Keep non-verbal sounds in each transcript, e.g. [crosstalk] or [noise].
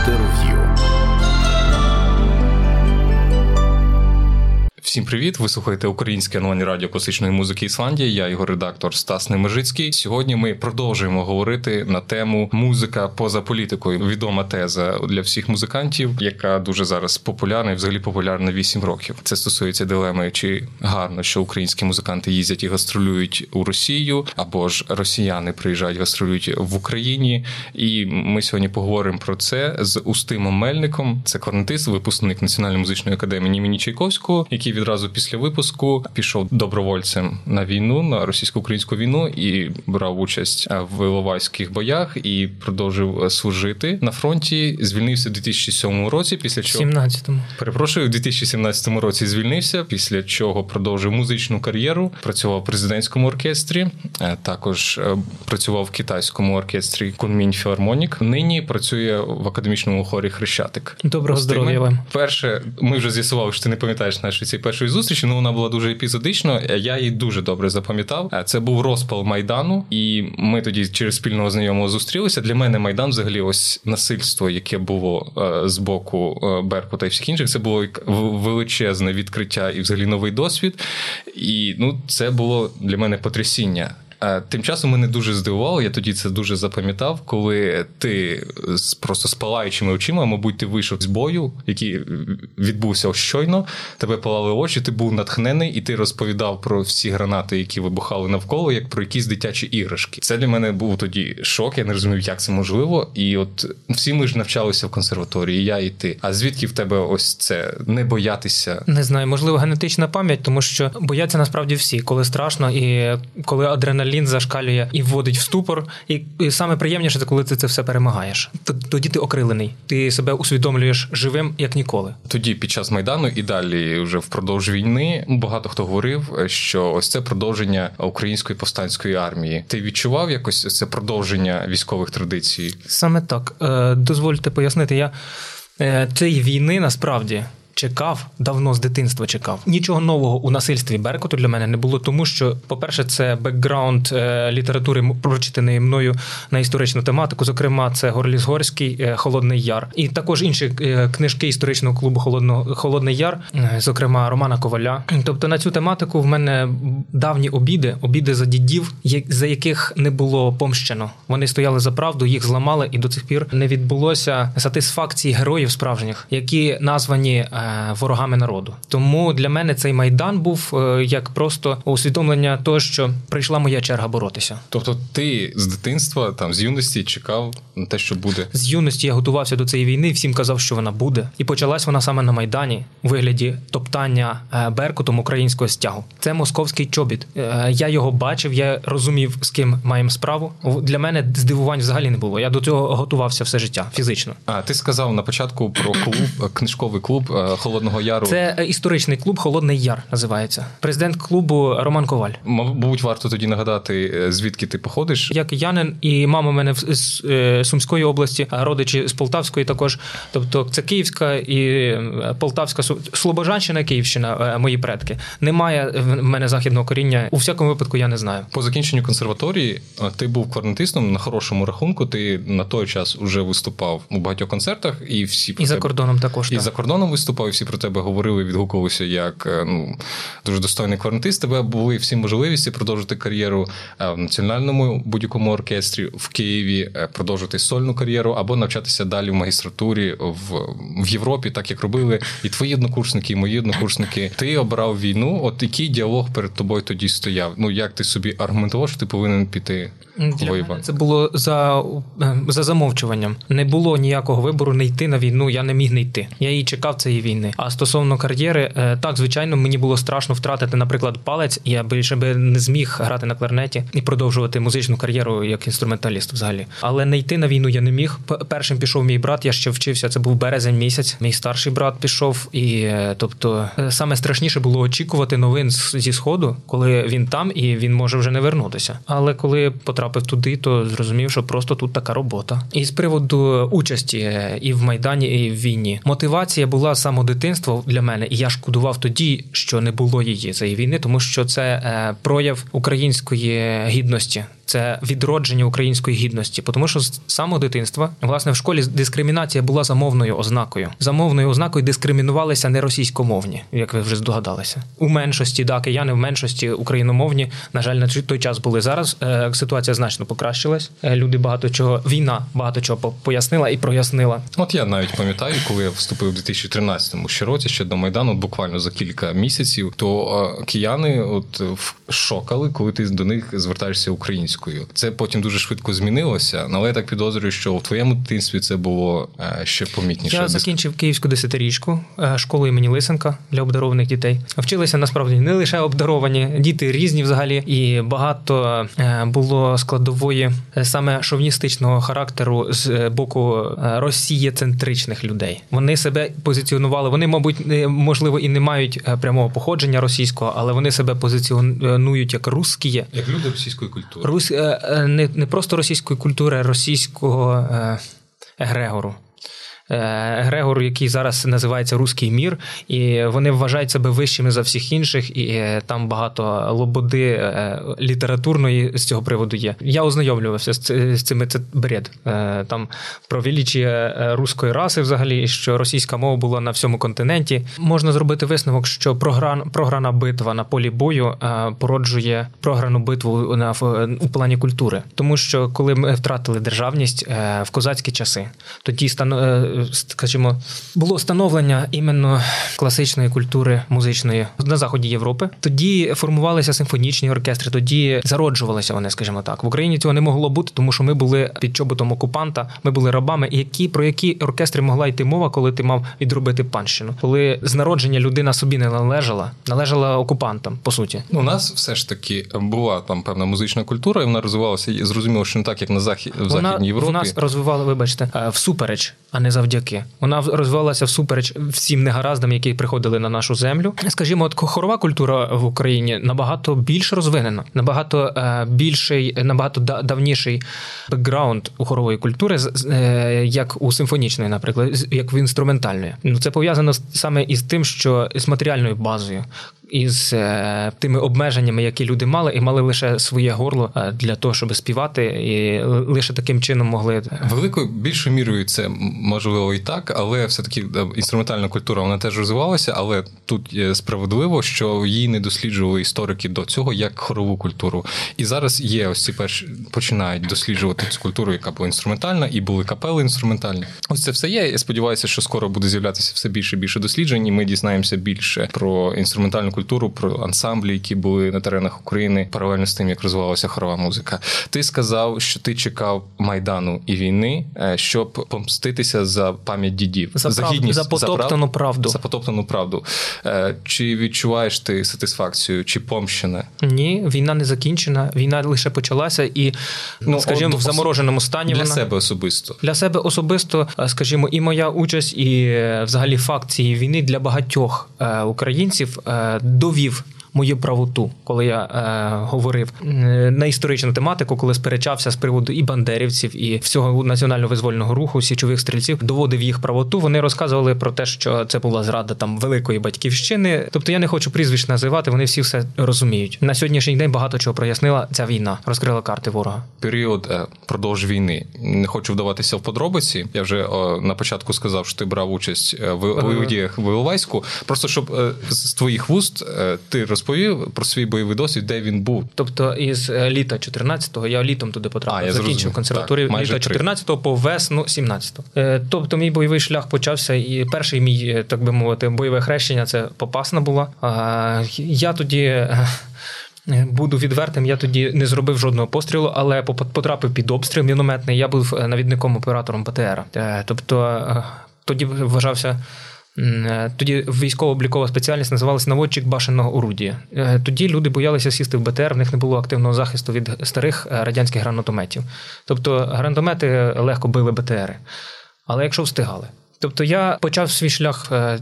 Інтерв'ю. Всім привіт! Ви слухаєте українське онлайн радіо класичної музики Ісландія. Я його редактор Стас Немежицький. Сьогодні ми продовжуємо говорити на тему музика поза політикою. Відома теза для всіх музикантів, яка дуже зараз популярна і взагалі популярна 8 років. Це стосується дилеми, чи гарно, що українські музиканти їздять і гастролюють у Росію, або ж росіяни приїжджають, гастролюють в Україні. І ми сьогодні поговоримо про це з Устимом Мельником. Це корнетист, випускник Національної музичної академії імені Чайковського, який відразу після випуску пішов добровольцем на війну, на російсько-українську війну і брав участь в Іловайських боях і продовжив служити на фронті. Звільнився у 2007 році. Після чого 17-му. перепрошую, у 2017 році звільнився. Після чого продовжив музичну кар'єру. Працював в президентському оркестрі, е, також е, працював в китайському оркестрі Кунмінь Філармонік. Нині працює в академічному хорі Хрещатик. Доброго здоров'я вам. Перше, ми вже з'ясували, що ти не пам'ятаєш нашої цієї першої зустрічі. Ну вона була дуже епізодично. Я її дуже добре запам'ятав. Це був розпал майдану, і ми тоді через спільного знайомого зустрілися. Для мене майдан, взагалі, ось насильство, яке було е, з боку е, Беркута і всіх інших. Це було величезне відкриття і взагалі новий досвід. І ну, це було для мене потрясіння. Тим часом мене дуже здивувало, я тоді це дуже запам'ятав, коли ти з просто з палаючими очима, мабуть, ти вийшов з бою, який відбувся щойно, тебе палали очі, ти був натхнений, і ти розповідав про всі гранати, які вибухали навколо, як про якісь дитячі іграшки. Це для мене був тоді шок. Я не розумів, як це можливо. І от всі ми ж навчалися в консерваторії, я і ти. А звідки в тебе ось це не боятися? Не знаю, можливо, генетична пам'ять, тому що бояться насправді всі, коли страшно, і коли адреналін зашкалює і вводить в ступор. І, і саме приємніше це коли ти це все перемагаєш. Тоді ти окрилений. Ти себе усвідомлюєш живим як ніколи. Тоді під час майдану і далі, вже впродовж війни, багато хто говорив, що ось це продовження української повстанської армії. Ти відчував якось це продовження військових традицій? Саме так. Е, дозвольте пояснити, я е, цієї війни насправді. Чекав давно з дитинства чекав. Нічого нового у насильстві Беркуту для мене не було, тому що, по-перше, це бекграунд е, літератури, прочитаної мною на історичну тематику. Зокрема, це Горліс Горський, е, Холодний Яр, і також інші е, книжки історичного клубу Холодного Холодний Яр, зокрема Романа Коваля. Тобто на цю тематику в мене давні обіди, обіди за дідів, за яких не було помщено. Вони стояли за правду, їх зламали, і до цих пір не відбулося сатисфакції героїв справжніх, які названі ворогами народу. Тому для мене цей майдан був е, як просто усвідомлення того, що прийшла моя черга боротися. Тобто, ти з дитинства, там з юності чекав на те, що буде. З юності я готувався до цієї війни, всім казав, що вона буде, і почалась вона саме на майдані у вигляді топтання е, беркутом українського стягу. Це московський чобіт. Е, Я його бачив, я розумів, з ким маємо справу. Для мене здивувань взагалі не було. Я до цього готувався все життя фізично. А ти сказав на початку про клуб, е, книжковий клуб е, Холодного Яру. Це е, історичний клуб Холодний Яр називається. Президент клубу Роман Коваль. Мабуть, варто тоді нагадати, е, звідки ти походиш. Я киянин, і мама мене з е, Сумської області, а родичі з Полтавської також. Тобто це Київська і Полтавська Слобожанщина, Київщина, мої предки. Немає в мене західного коріння. У всякому випадку я не знаю. По закінченню консерваторії ти був корнетистом на хорошому рахунку. Ти на той час уже виступав у багатьох концертах, і всі І за кордоном також. І так. за кордоном виступав, і всі про тебе говорили, відгукувалися як е, ну дуже достойний кларнетист. Тебе були всі можливості продовжити кар'єру е, в національному будь-якому оркестрі в Києві, е, продовжити сольну кар'єру або навчатися далі в магістратурі в, в Європі, так як робили і твої однокурсники, і мої однокурсники. Ти обрав війну. От який діалог перед тобою тоді стояв? Ну як ти собі аргументував, що ти повинен піти Для мене це було за, за замовчуванням. Не було ніякого вибору не йти на війну. Я не міг не йти. Я її чекав цієї війни. А стосовно кар'єри, е, так звичайно, мені було страшно втратити, наприклад, палець. Я більше би не зміг грати на кларнеті і продовжувати музичну кар'єру як інструменталіст взагалі. Але не йти на війну я не міг. Першим пішов мій брат. Я ще вчився. Це був березень місяць. Мій старший брат пішов, і е, тобто е, саме страшніше було очікувати новин зі сходу, коли він там і він може вже не вернутися. Але коли потрапив туди, то зрозумів, що просто тут така робота. І з приводу участі і в майдані, і в війні мотивація була з самого дитинства для мене, і я шкодував тоді, що не було її цієї війни, тому що це е, прояв української гідності. це відродження української гідності, тому що з самого дитинства власне в школі дискримінація була замовною ознакою. Замовною ознакою дискримінувалися не російськомовні, як ви вже здогадалися. У меншості да, кияни в меншості україномовні. На жаль, на той час були зараз. Е, ситуація значно покращилась. Е, люди багато чого війна багато чого пояснила і прояснила. От я навіть пам'ятаю, коли я вступив у 2013 ще році ще до майдану, буквально за кілька місяців, то е, кияни от шокали, коли ти до них звертаєшся українською. Це потім дуже швидко змінилося, але я так підозрюю, що в твоєму дитинстві це було ще помітніше. Я закінчив київську десятирічку школу імені Лисенка для обдарованих дітей. Вчилися насправді не лише обдаровані, діти різні взагалі, і багато було складової саме шовністичного характеру з боку росієцентричних людей. Вони себе позиціонували. Вони, мабуть, можливо і не мають е, прямого походження російського, але вони себе позиціонують як русські. як люди російської культури. Рус е, е, не, не просто російської культури, а російського егрегору. Е, Грегор, який зараз називається Руський мір, і вони вважають себе вищими за всіх інших, і е, там багато лободи е, літературної з цього приводу є. Я ознайомлювався з цими це бред. Там про величіє руської раси, взагалі, що російська мова була на всьому континенті. Можна зробити висновок, що програн, програна битва на полі бою породжує програну битву на у плані культури, тому що коли ми втратили державність в козацькі часи, тоді скажімо, було становлення іменно класичної культури музичної на заході Європи. Тоді формувалися симфонічні оркестри, тоді зароджувалися вони, скажімо так. В Україні цього не могло бути, тому що ми були під чоботом окупанта, ми були рабами. І які про які оркестри могла йти мова, коли ти мав відробити панщину, коли з народження людина собі не належала, належала окупантам, по суті. Ну, у нас все ж таки була там певна музична культура, і вона розвивалася зрозуміло, що не так, як на захід в західній Європі. У нас розвивали, вибачте, е, всупереч, а не завжди завдяки. Вона розвивалася всупереч всім негараздам, які приходили на нашу землю. Скажімо, от хорова культура в Україні набагато більш розвинена, набагато е, більший, набагато давніший бекграунд у хорової культури, е, як у симфонічної, наприклад, як в інструментальної. Ну це пов'язано саме із тим, що з матеріальною базою із е, тими обмеженнями, які люди мали, і мали лише своє горло е, для того, щоб співати, і лише таким чином могли е, великою більшою мірою це можливо і так, але все таки інструментальна культура вона теж розвивалася, але тут є справедливо, що її не досліджували історики до цього як хорову культуру. І зараз є ось ці перші починають досліджувати цю культуру, яка була інструментальна, і були капели інструментальні. Ось це все є. Я сподіваюся, що скоро буде з'являтися все більше і більше досліджень. і Ми дізнаємося більше про інструментальну культуру культуру, про ансамблі, які були на теренах України, паралельно з тим, як розвивалася хорова музика. Ти сказав, що ти чекав майдану і війни, е, щоб помститися за пам'ять дідів, за, за гідність, за потоптану за правду. За потоптану правду. Е, чи відчуваєш ти сатисфакцію, чи помщене? Ні, війна не закінчена. Війна лише почалася, і ну скажімо, в замороженому стані для вона... себе особисто для себе особисто, е, скажімо, і моя участь, і взагалі факт цієї війни для багатьох українців довів мою правоту, коли я е, говорив е, на історичну тематику, коли сперечався з приводу і бандерівців, і всього національно визвольного руху, січових стрільців, доводив їх правоту. Вони розказували про те, що це була зрада там великої батьківщини. Тобто я не хочу прізвищ називати, вони всі все розуміють. На сьогоднішній день багато чого прояснила ця війна, розкрила карти ворога. Період е, продовж війни не хочу вдаватися в подробиці. Я вже о, на початку сказав, що ти брав участь е, в, в діях в Іловайську. Просто щоб з твоїх вуст ти роз розповів про свій бойовий досвід, де він був. Тобто, із е, літа 14-го я літом туди потрапив. А, я Закінчив консерваторію так, літа 14-го по весну 17-го. Е, тобто, мій бойовий шлях почався, і перший мій, е, так би мовити, бойове хрещення це попасна була. Я тоді. Буду відвертим, я тоді не зробив жодного пострілу, але потрапив під обстріл мінометний. Я був навідником оператором ПТР. Тобто тоді вважався тоді військово-облікова спеціальність називалася наводчик башенного орудія. Е, тоді люди боялися сісти в БТР, в них не було активного захисту від старих е, радянських гранатометів. Тобто гранатомети легко били БТРи. Але якщо встигали, Тобто я почав свій шлях е,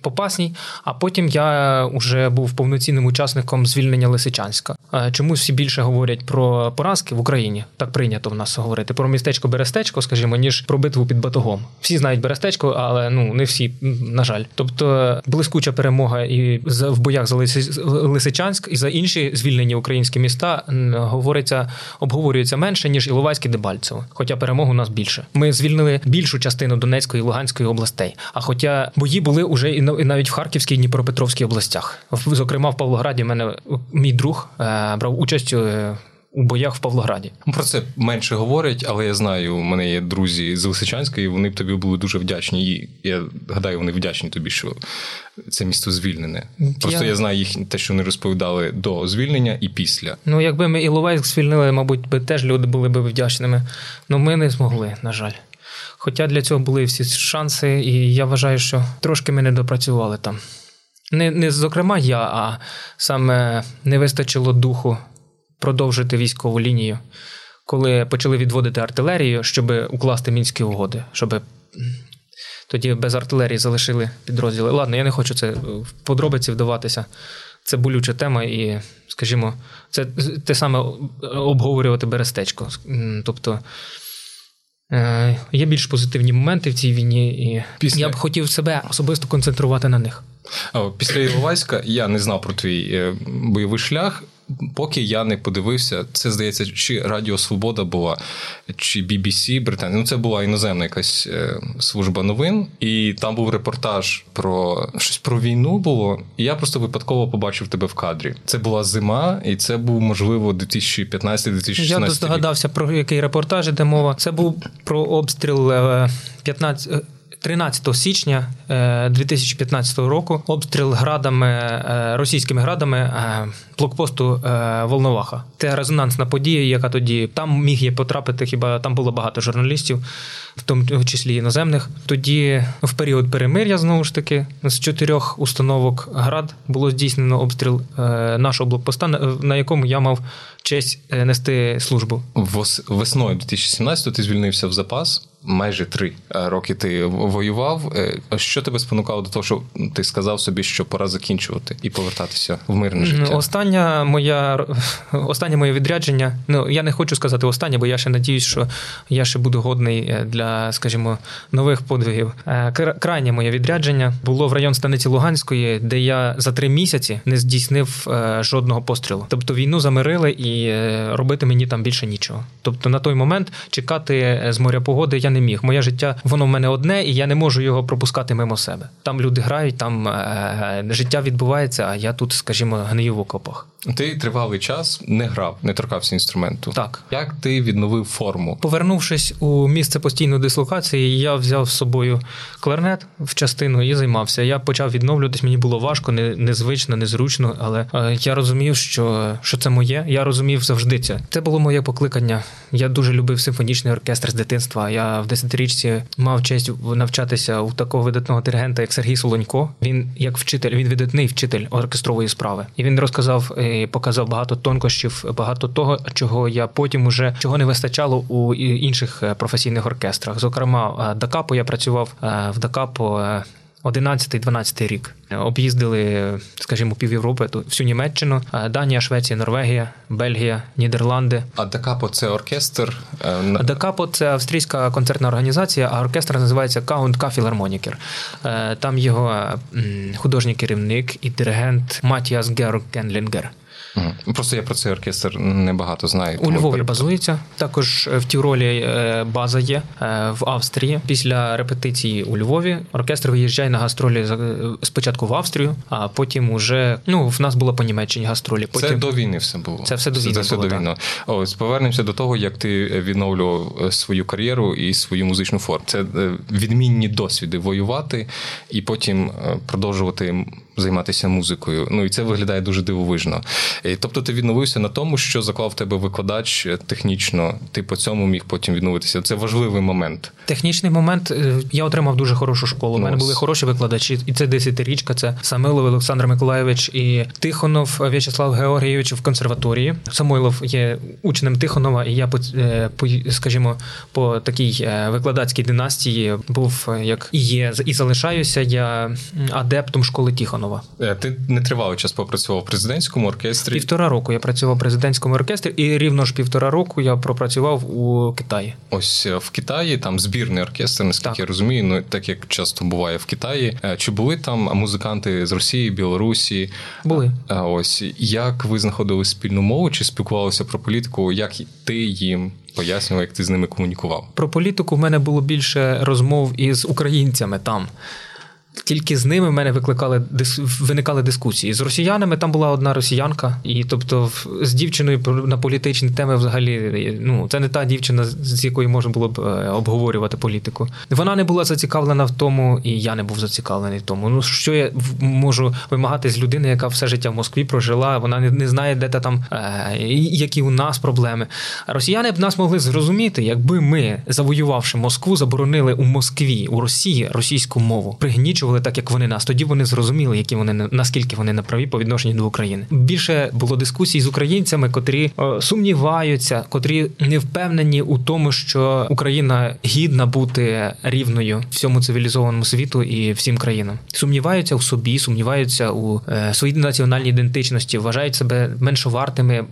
попасній, а потім я вже був повноцінним учасником звільнення Лисичанська. Е, чому всі більше говорять про поразки в Україні? Так прийнято в нас говорити про містечко Берестечко, скажімо, ніж про битву під Батогом. Всі знають Берестечко, але ну не всі, на жаль. Тобто блискуча перемога і в боях за Лисичанськ і за інші звільнені українські міста говориться, обговорюється менше ніж Іловайське Дебальцево. Хоча перемог у нас більше. Ми звільнили більшу частину Донецької і Луганської областей. А хоча бої були уже і навіть в Харківській і Дніпропетровській областях, зокрема в Павлограді, мене мій друг е, брав участь. Е, у боях в Павлограді про це менше говорять, але я знаю, у мене є друзі з Лисичанська, і вони б тобі були дуже вдячні. І Я гадаю, вони вдячні тобі, що це місто звільнене. Просто я, я знаю їх те, що вони розповідали до звільнення і після. Ну якби ми Іловайськ звільнили, мабуть, би теж люди були б вдячними. але ми не змогли, на жаль. Хоча для цього були всі шанси, і я вважаю, що трошки ми не допрацювали там. Не, не зокрема, я, а саме не вистачило духу продовжити військову лінію, коли почали відводити артилерію, щоб укласти мінські угоди, щоб тоді без артилерії залишили підрозділи. Ладно, я не хочу це в подробиці вдаватися. Це болюча тема, і, скажімо, це те саме обговорювати Берестечко. Тобто Е, є більш позитивні моменти в цій війні, і Після... я б хотів себе особисто концентрувати на них. Після Іловайська я не знав про твій е, бойовий шлях поки я не подивився, це здається, чи Радіо Свобода була, чи BBC Британія. Ну, це була іноземна якась е, служба новин, і там був репортаж про щось про війну було. І я просто випадково побачив тебе в кадрі. Це була зима, і це був можливо 2015-2016 Я здогадався про який репортаж іде мова. Це був про обстріл 15 е, 13 січня 2015 е, року обстріл градами е, російськими градами е, блокпосту Волноваха. Це резонансна подія, яка тоді там міг є потрапити. Хіба там було багато журналістів, в тому числі іноземних. Тоді, в період перемир'я, знову ж таки, з чотирьох установок град було здійснено обстріл нашого блокпоста, на якому я мав честь нести службу. Весною 2017 ти звільнився в запас майже три е, роки ти воював. Е, що тебе спонукало до того, що ти сказав собі, що пора закінчувати і повертатися в мирне життя? Остання моя [laughs] останнє моє відрядження. Ну я не хочу сказати останнє, бо я ще надіюсь, що я ще буду годний е, для, скажімо, нових подвигів. Крайнє моє відрядження було в район станиці Луганської, де я за три місяці не здійснив жодного пострілу. Тобто війну замирили і робити мені там більше нічого. Тобто на той момент чекати з моря погоди я не міг. Моє життя, воно в мене одне, і я не можу його пропускати мимо себе. Там люди грають, там е, життя відбувається, а я тут, скажімо, гнию в окопах. Ти тривалий час не грав, не торкався інструменту. Так. Як ти відновив форму? Повернувшись у місце постійної дислокації, я взяв з собою кларнет в частину і займався. Я почав відновлюватись, мені було важко, не, незвично, незручно, але е, я розумів, що що це моє. Я розумів завжди це. Це було моє покликання. Я дуже любив симфонічний оркестр з дитинства. Я в десятирічці мав честь навчатися у такого видатного диригента, як Сергій Солонько. Він як вчитель, він видатний вчитель оркестрової справи, і він розказав. Показав багато тонкощів, багато того, чого я потім уже чого не вистачало у інших е, професійних оркестрах. Зокрема, е, Дакапо я працював е, в Дакапо 11-12 рік об'їздили, скажімо, пів Європи, тут всю Німеччину, Данія, Швеція, Норвегія, Бельгія, Нідерланди. А Дакапо це оркестр? Дакапо це австрійська концертна організація, а оркестр називається Каунт Кафілармонікер. Там його художній керівник і диригент Матіас Герг Кенлінгер. Просто я про цей оркестр небагато знаю. У Львові перепитав. базується. Також в Тіролі е, база є е, в Австрії. Після репетиції у Львові оркестр виїжджає на гастролі е, спочатку в Австрію, а потім уже ну в нас було по Німеччині гастролі. Потім... Це до війни все було. Це все до війни. Це все було, до війни. Ось повернемося до того, як ти відновлював свою кар'єру і свою музичну форму. Це відмінні досвіди воювати і потім продовжувати займатися музикою. Ну і це виглядає дуже дивовижно. І, Тобто, ти відновився на тому, що заклав в тебе викладач технічно. Ти по цьому міг потім відновитися. Це важливий момент. Технічний момент. Е, я отримав дуже хорошу школу. У мене були хороші викладачі, і це десятирічка. Це Самилов Олександр Миколаєвич і Тихонов В'ячеслав Георгійович в консерваторії. Самойлов є учнем Тихонова, і я по скажімо, по такій е, викладацькій династії був як і є і залишаюся. Я адептом школи Тихонова. Е, ти не тривалий час попрацював в президентському оркестрі. Півтора року я працював в президентському оркестрі, і рівно ж півтора року я пропрацював у Китаї. Ось е, в Китаї там збірний оркестр, наскільки так. я розумію. Ну так як часто буває в Китаї. Чи були там музиканти з Росії, Білорусі? Були ось як ви знаходили спільну мову? Чи спілкувалися про політику? Як ти їм пояснював, як ти з ними комунікував? Про політику в мене було більше розмов із українцями там. Тільки з ними в мене викликали виникали дискусії. З росіянами там була одна росіянка, і тобто з дівчиною на політичні теми взагалі ну це не та дівчина, з якою можна було б е, обговорювати політику. Вона не була зацікавлена в тому, і я не був зацікавлений в тому. Ну що я можу вимагати з людини, яка все життя в Москві прожила, вона не, знає, де та там е, які у нас проблеми. Росіяни б нас могли зрозуміти, якби ми, завоювавши Москву, заборонили у Москві у Росії російську мову. Пригнічували вирішували так, як вони нас. Тоді вони зрозуміли, які вони наскільки вони на праві по відношенню до України. Більше було дискусій з українцями, котрі о, сумніваються, котрі не впевнені у тому, що Україна гідна бути рівною всьому цивілізованому світу і всім країнам. Сумніваються у собі, сумніваються у е, своїй національній ідентичності, вважають себе меншовартими.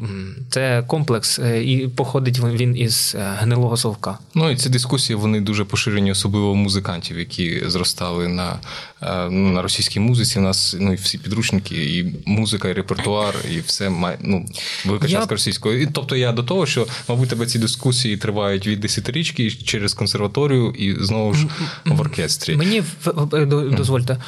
Це комплекс, е, і походить він із е, гнилого совка. Ну і ці дискусії вони дуже поширені, особливо музикантів, які зростали на Е, ну, на російській музиці. У нас ну, і всі підручники, і музика, і репертуар, і все має ну, велика я... частка російської. І, тобто я до того, що, мабуть, тебе ці дискусії тривають від десятирічки через консерваторію і знову ж в оркестрі. Мені дозвольте.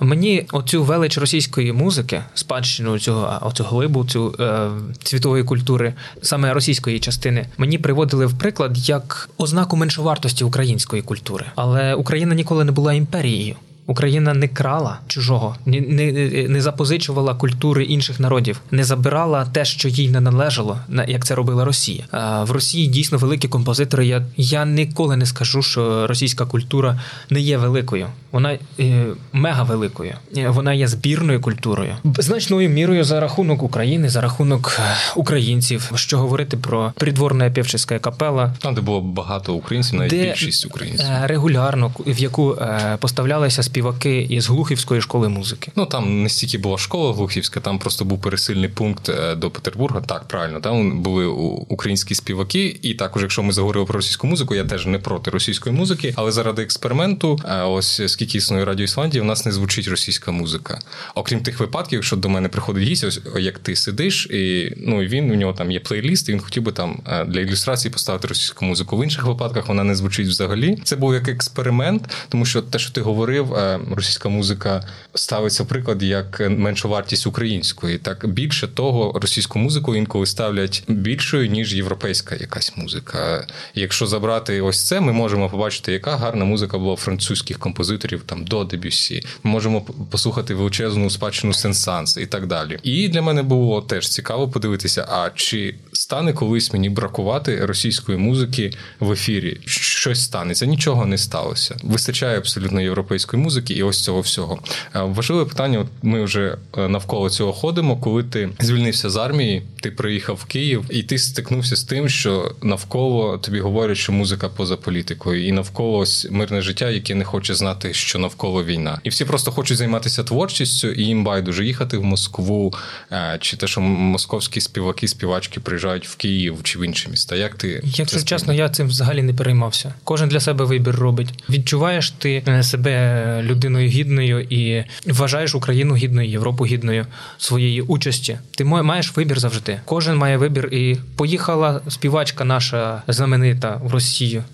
Мені оцю велич російської музики, спадщину цього оцю глибу, цю е, світової культури, саме російської частини, мені приводили в приклад як ознаку меншовартості української культури, але Україна ніколи не була імперією. Україна не крала чужого, не, не не, запозичувала культури інших народів, не забирала те, що їй не належало, як це робила Росія. А в Росії дійсно великі композитори. Я я ніколи не скажу, що російська культура не є великою. Вона е, мега великою. Е, вона є збірною культурою, значною мірою за рахунок України, за рахунок е, українців. Що говорити про придворна півчиська капела, там де було багато українців, навіть де більшість українців регулярно, в яку поставлялися спів співаки із Глухівської школи музики. Ну там не стільки була школа Глухівська, там просто був пересильний пункт е, до Петербурга. Так, правильно, там були українські співаки, і також, якщо ми заговорили про російську музику, я теж не проти російської музики, але заради експерименту, е, ось скільки існує радіо Ісландії, у нас не звучить російська музика. Окрім тих випадків, якщо до мене приходить гість, ось як ти сидиш, і ну він у нього там є плейліст, і він хотів би там е, для ілюстрації поставити російську музику. В інших випадках вона не звучить взагалі. Це був як експеримент, тому що те, що ти говорив, російська музика ставиться в приклад як меншу вартість української. Так більше того, російську музику інколи ставлять більшою ніж європейська якась музика. Якщо забрати ось це, ми можемо побачити, яка гарна музика була французьких композиторів там до Дебюсі. Ми можемо послухати величезну спадщину Сенсанс і так далі. І для мене було теж цікаво подивитися, а чи стане колись мені бракувати російської музики в ефірі? Щось станеться, нічого не сталося. Вистачає абсолютно європейської музики, і ось цього всього. Е, важливе питання. От ми вже е, навколо цього ходимо. Коли ти звільнився з армії, ти приїхав в Київ, і ти стикнувся з тим, що навколо тобі говорять, що музика поза політикою, і навколо ось мирне життя, яке не хоче знати, що навколо війна, і всі просто хочуть займатися творчістю, і їм байдуже їхати в Москву, е, чи те, що московські співаки, співачки приїжджають в Київ чи в інші міста. Як ти якщо чесно, я цим взагалі не переймався. Кожен для себе вибір робить. Відчуваєш ти себе людиною гідною і вважаєш Україну гідною, Європу гідною своєї участі. Ти маєш вибір завжди. Кожен має вибір. І поїхала співачка наша знаменита в Росію.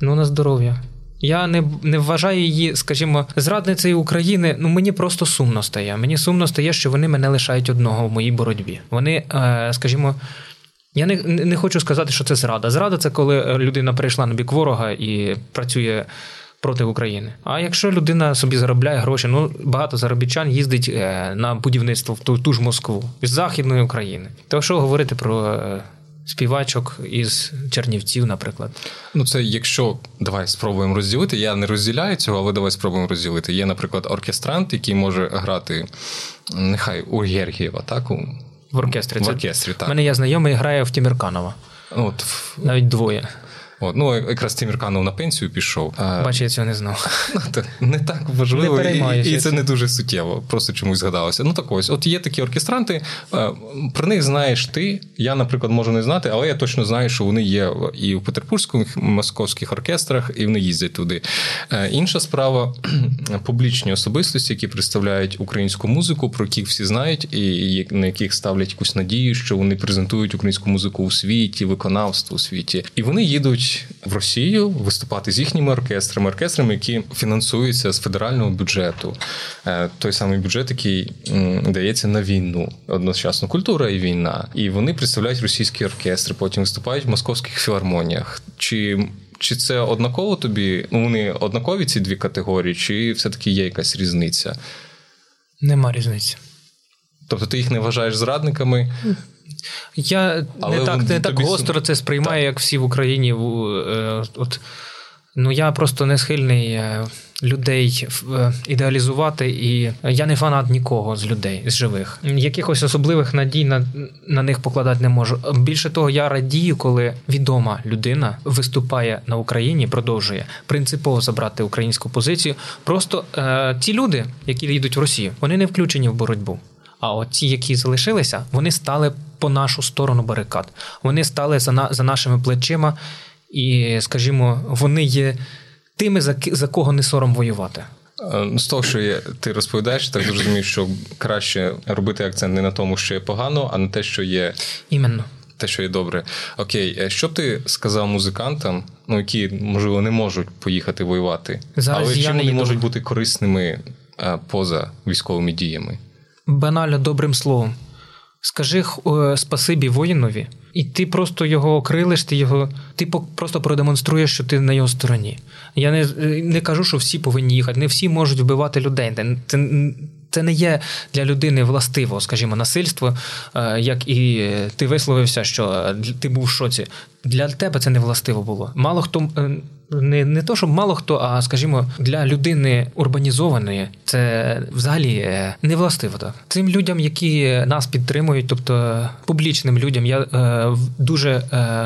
Ну на здоров'я. Я не не вважаю її, скажімо, зрадницею України. Ну мені просто сумно стає. Мені сумно стає, що вони мене лишають одного в моїй боротьбі. Вони, е, скажімо. Я не не хочу сказати, що це зрада. Зрада це коли людина перейшла на бік ворога і працює проти України. А якщо людина собі заробляє гроші, ну багато заробітчан їздить е, на будівництво в ту, ту ж Москву із Західної України. То що говорити про е, співачок із Чернівців, наприклад? Ну, це якщо давай спробуємо розділити. Я не розділяю цього, але давай спробуємо розділити. Є, наприклад, оркестрант, який може грати нехай у Гергієва, так? В оркестрі. В оркестрі, так. У мене є знайомий, грає в Тімірканова. От, Навіть двоє. От, ну, якраз Тимірканов на пенсію пішов. Бачу, я цього не знав. [laughs] Ну, не так важливо, Не і, і це не дуже суттєво, просто чомусь згадалося. Ну так ось, от є такі оркестранти, е, про них знаєш ти. Я, наприклад, можу не знати, але я точно знаю, що вони є і в петербурзьких московських оркестрах, і вони їздять туди. Е, Інша справа [clears throat] публічні особистості, які представляють українську музику, про яких всі знають, і на яких ставлять якусь надію, що вони презентують українську музику у світі, виконавство у світі. І вони їдуть в Росію виступати з їхніми оркестрами, оркестрами, які фінансуються з федерального бюджету. Е, Той самий бюджет, який дається на війну, одночасно культура і війна. І вони представляють російські оркестри, потім виступають в московських філармоніях. Чи чи це однаково тобі? Ну, вони однакові ці дві категорії, чи все-таки є якась різниця? Нема різниці. Тобто ти їх не вважаєш зрадниками? Я Але не так, не так гостро це сприймаю, як всі в Україні. е, От, ну я просто не схильний е, людей е, ідеалізувати, і я не фанат нікого з людей, з живих. Якихось особливих надій на, на них покладати не можу. Більше того, я радію, коли відома людина виступає на Україні, продовжує принципово забрати українську позицію. Просто е, ті люди, які їдуть в Росію, вони не включені в боротьбу. А от ті, які залишилися, вони стали по нашу сторону барикад. Вони стали за, на, за нашими плечима, і, скажімо, вони є тими, за, за кого не сором воювати. Е, З того, що є, ти розповідаєш, так зрозумів, що краще робити акцент не на тому, що є погано, а на те, що є Іменно. те, що є добре. Окей, е, що б ти сказав музикантам, ну які можливо не можуть поїхати воювати, Зараз але чим вони можуть бути корисними е, поза військовими діями? Банально добрим словом. Скажи е, спасибі воїнові, і ти просто його окрилиш, ти його, ти просто продемонструєш, що ти на його стороні. Я не, е, не кажу, що всі повинні їхати, не всі можуть вбивати людей. Це, це, не є для людини властиво, скажімо, насильство, е, як і ти висловився, що ти був в шоці. Для тебе це не властиво було. Мало хто не, не то, щоб мало хто, а скажімо, для людини урбанізованої це взагалі е, не властиво. Так. Цим людям, які нас підтримують, тобто публічним людям, я е, дуже е,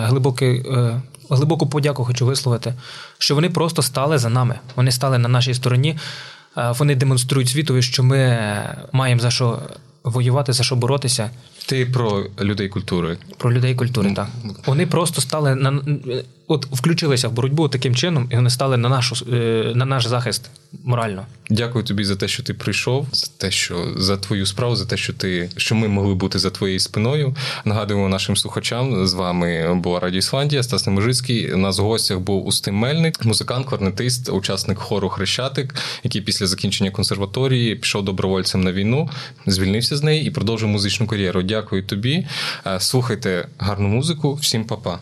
глибокий. Е, Глибоку подяку хочу висловити, що вони просто стали за нами. Вони стали на нашій стороні. Е, Вони демонструють світові, що ми маємо за що воювати, за що боротися. Ти про людей культури. Про людей культури, так. Вони просто стали на от включилися в боротьбу таким чином, і вони стали на нашу е, на наш захист морально. Дякую тобі за те, що ти прийшов, за те, що за твою справу, за те, що ти що ми могли бути за твоєю спиною. Нагадуємо нашим слухачам. З вами була Радіо Ісландія, Стас Немежицький. У нас в гостях був Устим Мельник, музикант, кларнетист, учасник хору Хрещатик, який після закінчення консерваторії пішов добровольцем на війну, звільнився з неї і продовжив музичну кар'єру. Дякую тобі. Е, Слухайте гарну музику. Всім па-па.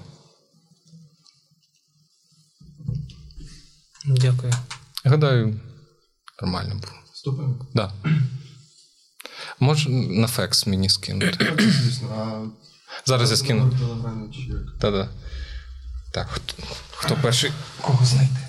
Дякую. Гадаю, нормально було. Вступимо? Да. Може на фекс мені скинути. Звісно, а Зараз я скину. телеграмі чи як? Та-да. Так, хто, хто перший кого знайде?